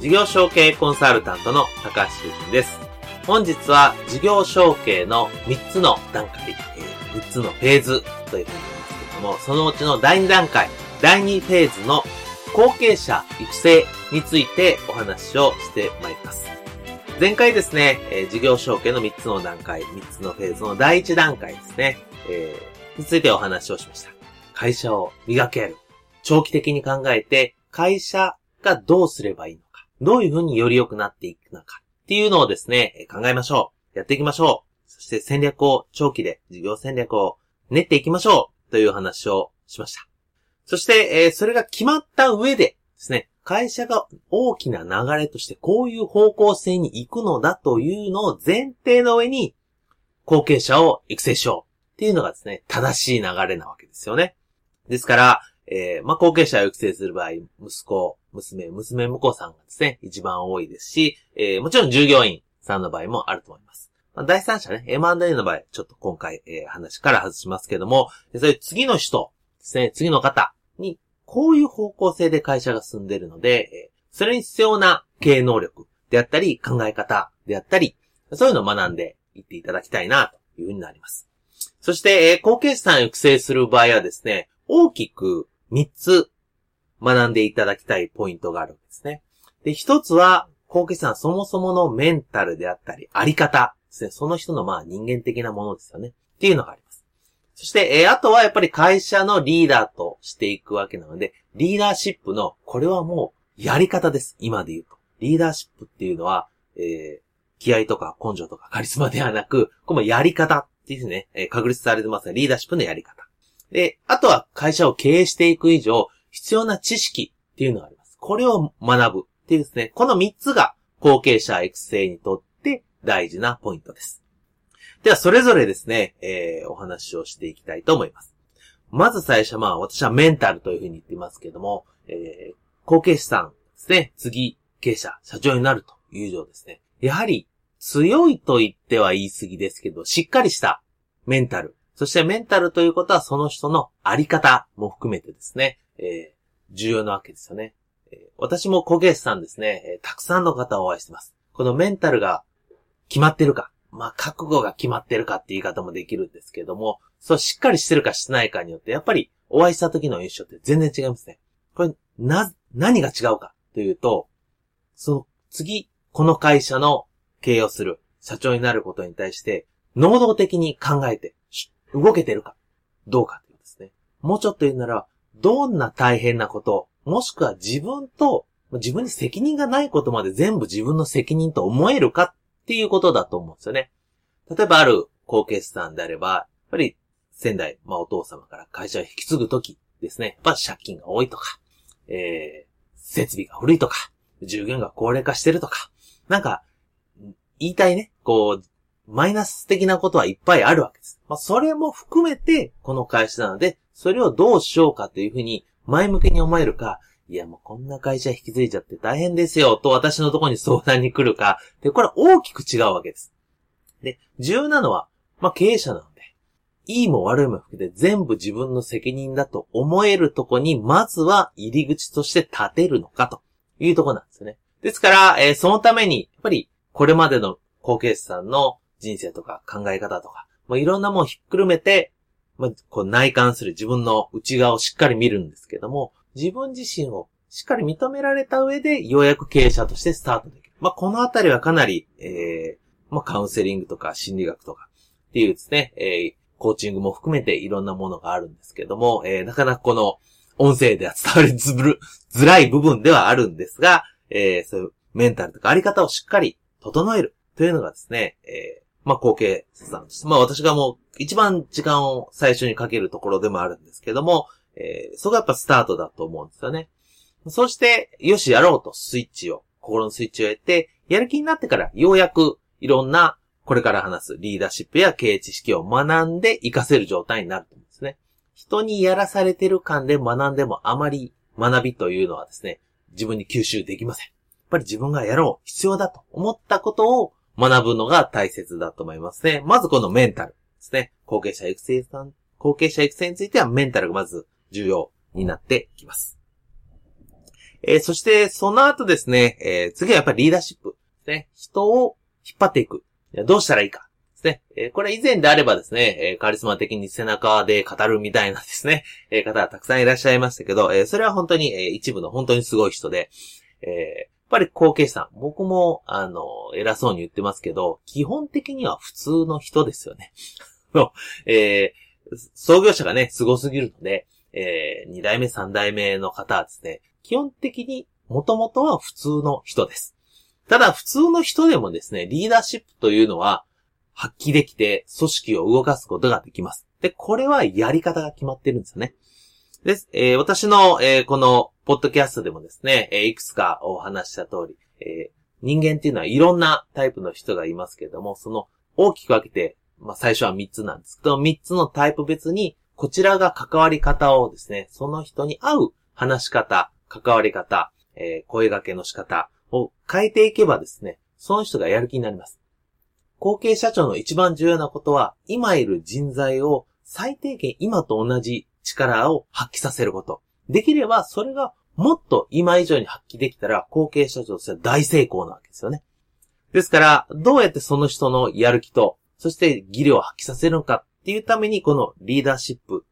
事業承継コンサルタントの高橋修人です。本日は事業承継の3つの段階、えー、3つのフェーズというふうに言いますけども、そのうちの第2段階、第2フェーズの後継者育成についてお話をしてまいります。前回ですね、えー、事業承継の3つの段階、3つのフェーズの第1段階ですね、えー、についてお話をしました。会社を磨ける。長期的に考えて、会社がどうすればいいのどういうふうにより良くなっていくのかっていうのをですね、考えましょう。やっていきましょう。そして戦略を、長期で事業戦略を練っていきましょうという話をしました。そして、えー、それが決まった上でですね、会社が大きな流れとしてこういう方向性に行くのだというのを前提の上に後継者を育成しようっていうのがですね、正しい流れなわけですよね。ですから、えー、まあ、後継者を育成する場合、息子、娘、娘婿さんがですね、一番多いですし、えー、もちろん従業員さんの場合もあると思います。まあ、第三者ね、M&A の場合、ちょっと今回、えー、話から外しますけども、そういう次の人ですね、次の方に、こういう方向性で会社が進んでいるので、えー、それに必要な経営能力であったり、考え方であったり、そういうのを学んでいっていただきたいな、というふうになります。そして、えー、後継者さんを育成する場合はですね、大きく3つ学んでいただきたいポイントがあるんですね。で、1つは、後継さんそもそものメンタルであったり、あり方ですね。その人のまあ人間的なものですよね。っていうのがあります。そして、えー、あとはやっぱり会社のリーダーとしていくわけなので、リーダーシップの、これはもう、やり方です。今で言うと。リーダーシップっていうのは、えー、気合とか根性とかカリスマではなく、このやり方っていうね、えー、確立されてますが、リーダーシップのやり方。で、あとは会社を経営していく以上、必要な知識っていうのがあります。これを学ぶっていうですね、この3つが後継者育成にとって大事なポイントです。では、それぞれですね、えー、お話をしていきたいと思います。まず最初、まあ、私はメンタルというふうに言っていますけども、えー、後継者さんですね、次、経営者、社長になるという以上ですね、やはり強いと言っては言い過ぎですけど、しっかりしたメンタル、そしてメンタルということはその人のあり方も含めてですね、えー、重要なわけですよね。えー、私も小ゲスさんですね、えー、たくさんの方をお会いしてます。このメンタルが決まってるか、まあ、覚悟が決まってるかって言い方もできるんですけども、そうしっかりしてるかしてないかによって、やっぱりお会いした時の印象って全然違いますね。これ、な、何が違うかというと、その次、この会社の経営をする社長になることに対して、能動的に考えて、動けてるか、どうかというですね。もうちょっと言うなら、どんな大変なこと、もしくは自分と、自分に責任がないことまで全部自分の責任と思えるかっていうことだと思うんですよね。例えばある後継さんであれば、やっぱり仙台、まあお父様から会社を引き継ぐときですね。やっぱ借金が多いとか、えー、設備が古いとか、従業員が高齢化してるとか、なんか、言いたいね、こう、マイナス的なことはいっぱいあるわけです。まあ、それも含めて、この会社なので、それをどうしようかというふうに、前向きに思えるか、いや、もうこんな会社引き継いじゃって大変ですよ、と私のところに相談に来るか、で、これは大きく違うわけです。で、重要なのは、まあ、経営者なので、いいも悪いも含めて全部自分の責任だと思えるとこに、まずは入り口として立てるのかというとこなんですよね。ですから、えー、そのために、やっぱり、これまでの後継者さんの人生とか考え方とか、まあ、いろんなもんひっくるめて、まあ、こう内観する自分の内側をしっかり見るんですけども、自分自身をしっかり認められた上で、ようやく経営者としてスタートできる。まあ、このあたりはかなり、ええー、まあ、カウンセリングとか心理学とか、っていうですね、えー、コーチングも含めていろんなものがあるんですけども、えー、なかなかこの音声では伝わりづる、づらい部分ではあるんですが、えー、そういうメンタルとかあり方をしっかり整えるというのがですね、えー、まあ、後継さんですまあ、私がもう一番時間を最初にかけるところでもあるんですけども、えー、そこがやっぱスタートだと思うんですよね。そして、よし、やろうとスイッチを、心のスイッチを得て、やる気になってからようやくいろんなこれから話すリーダーシップや経営知識を学んで活かせる状態になると思うんですね。人にやらされてる感で学んでもあまり学びというのはですね、自分に吸収できません。やっぱり自分がやろう、必要だと思ったことを学ぶのが大切だと思いますね。まずこのメンタルですね。後継者育成さん、後継者育成についてはメンタルがまず重要になってきます。えー、そしてその後ですね、えー、次はやっぱりリーダーシップですね。人を引っ張っていく。どうしたらいいか。ですね。えー、これ以前であればですね、え、カリスマ的に背中で語るみたいなですね、え、方はたくさんいらっしゃいましたけど、えそれは本当に、え一部の本当にすごい人で、えやっぱり後継者さん、僕も、あの、偉そうに言ってますけど、基本的には普通の人ですよね。え創業者がね、凄すぎるので、え2代目、3代目の方はですね、基本的に元々は普通の人です。ただ普通の人でもですね、リーダーシップというのは発揮できて組織を動かすことができます。で、これはやり方が決まってるんですよね。です。えー、私の、えー、この、ポッドキャストでもですね、えー、いくつかお話した通り、え人間っていうのはいろんなタイプの人がいますけれども、その大きく分けて、まあ最初は3つなんですけど、3つのタイプ別に、こちらが関わり方をですね、その人に合う話し方、関わり方、え声掛けの仕方、を変えていけばですね、その人がやる気になります。後継社長の一番重要なことは、今いる人材を最低限今と同じ力を発揮させること。できれば、それがもっと今以上に発揮できたら、後継社長としては大成功なわけですよね。ですから、どうやってその人のやる気と、そして技量を発揮させるのかっていうために、このリーダーシップ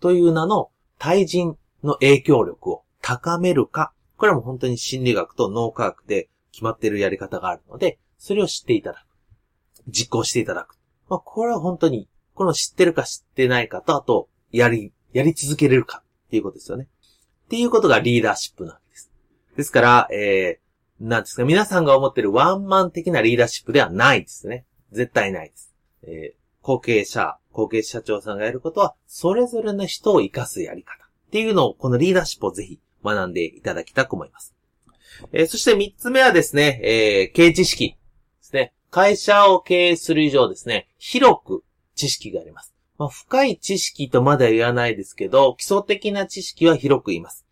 という名の対人の影響力を高めるかこれはもう本当に心理学と脳科学で決まっているやり方があるので、それを知っていただく。実行していただく。まあ、これは本当に、この知ってるか知ってないかと、あと、やり、やり続けれるかっていうことですよね。っていうことがリーダーシップなんです。ですから、えー、なんですか、皆さんが思ってるワンマン的なリーダーシップではないですね。絶対ないです。えー、後継者、後継社長さんがやることは、それぞれの人を活かすやり方っていうのを、このリーダーシップをぜひ学んでいただきたく思います。えー、そして三つ目はですね、えー、経営知識ですね。会社を経営する以上ですね、広く知識があります。まあ、深い知識とまだ言わないですけど、基礎的な知識は広く言います。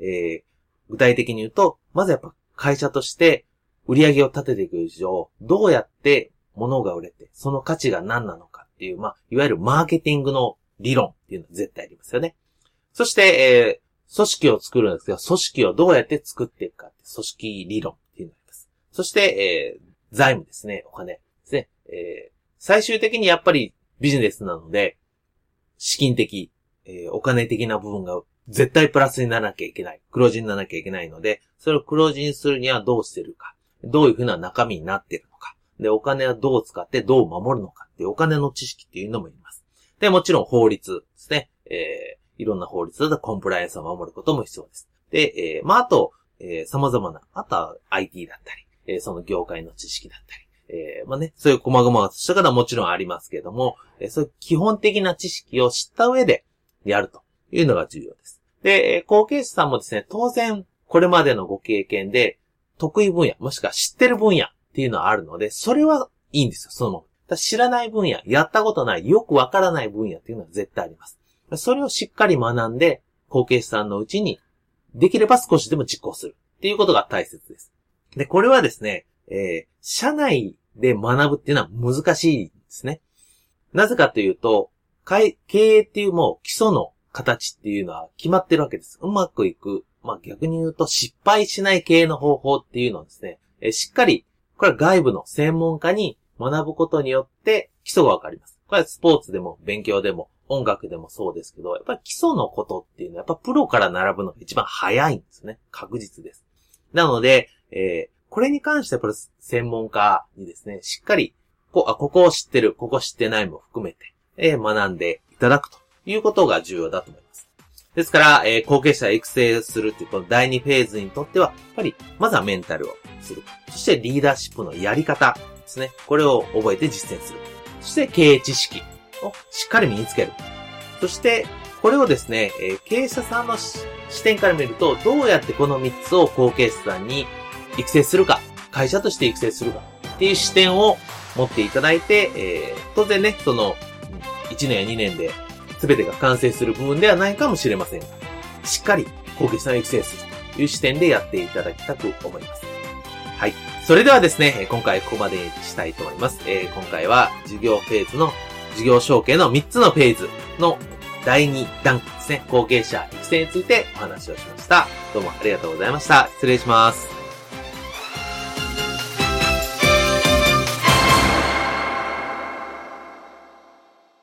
えー、具体的に言うと、まずやっぱ会社として売り上げを立てていく以上、どうやって物が売れて、その価値が何なのかっていう、まあ、いわゆるマーケティングの理論っていうのは絶対ありますよね。そして、え組織を作るんですけど、組織をどうやって作っていくかって組織理論っていうのがあります。そして、えー、財務ですね、お金ですね。えー、最終的にやっぱりビジネスなので、資金的、えー、お金的な部分が絶対プラスにならなきゃいけない。黒字にならなきゃいけないので、それを黒字にするにはどうしてるか。どういうふうな中身になってるのか。で、お金はどう使ってどう守るのかっていうお金の知識っていうのもいます。で、もちろん法律ですね。えー、いろんな法律だとコンプライアンスを守ることも必要です。で、えー、まあ、あと、えー、様々な、あとは IT だったり、えー、その業界の知識だったり、えー、まあね、そういう細々とした方はもちろんありますけれども、えー、そういう基本的な知識を知った上でやるというのが重要です。で、えー、後継者さんもですね、当然、これまでのご経験で、得意分野、もしくは知ってる分野っていうのはあるので、それはいいんですよ、そのまま。だ知らない分野、やったことない、よくわからない分野っていうのは絶対あります。それをしっかり学んで、後継者さんのうちに、できれば少しでも実行するっていうことが大切です。で、これはですね、えー、社内で学ぶっていうのは難しいんですね。なぜかというと、会経営っていうもう基礎の形っていうのは決まってるわけです。うまくいく。まあ逆に言うと失敗しない経営の方法っていうのはですね、えー、しっかり、これは外部の専門家に学ぶことによって基礎がわかります。これはスポーツでも勉強でも音楽でもそうですけど、やっぱり基礎のことっていうのは、やっぱプロから並ぶのが一番早いんですね。確実です。なので、えー、これに関しては、これ専門家にですね、しっかりこ、あ、ここを知ってる、ここ知ってないも含めて、えー、学んでいただくということが重要だと思います。ですから、えー、後継者育成するっていうこの第2フェーズにとっては、やっぱり、まずはメンタルをする。そしてリーダーシップのやり方ですね。これを覚えて実践する。そして経営知識をしっかり身につける。そして、これをですね、えー、経営者さんの視点から見ると、どうやってこの3つを後継者さんに育成するか、会社として育成するかっていう視点を持っていただいて、えー、当然ね、その、1年や2年で全てが完成する部分ではないかもしれませんが、しっかり後継者を育成するという視点でやっていただきたく思います。はい。それではですね、今回ここまでにしたいと思います。えー、今回は事業フェーズの、事業承継の3つのフェーズの第2段ですね、後継者育成についてお話をしました。どうもありがとうございました。失礼します。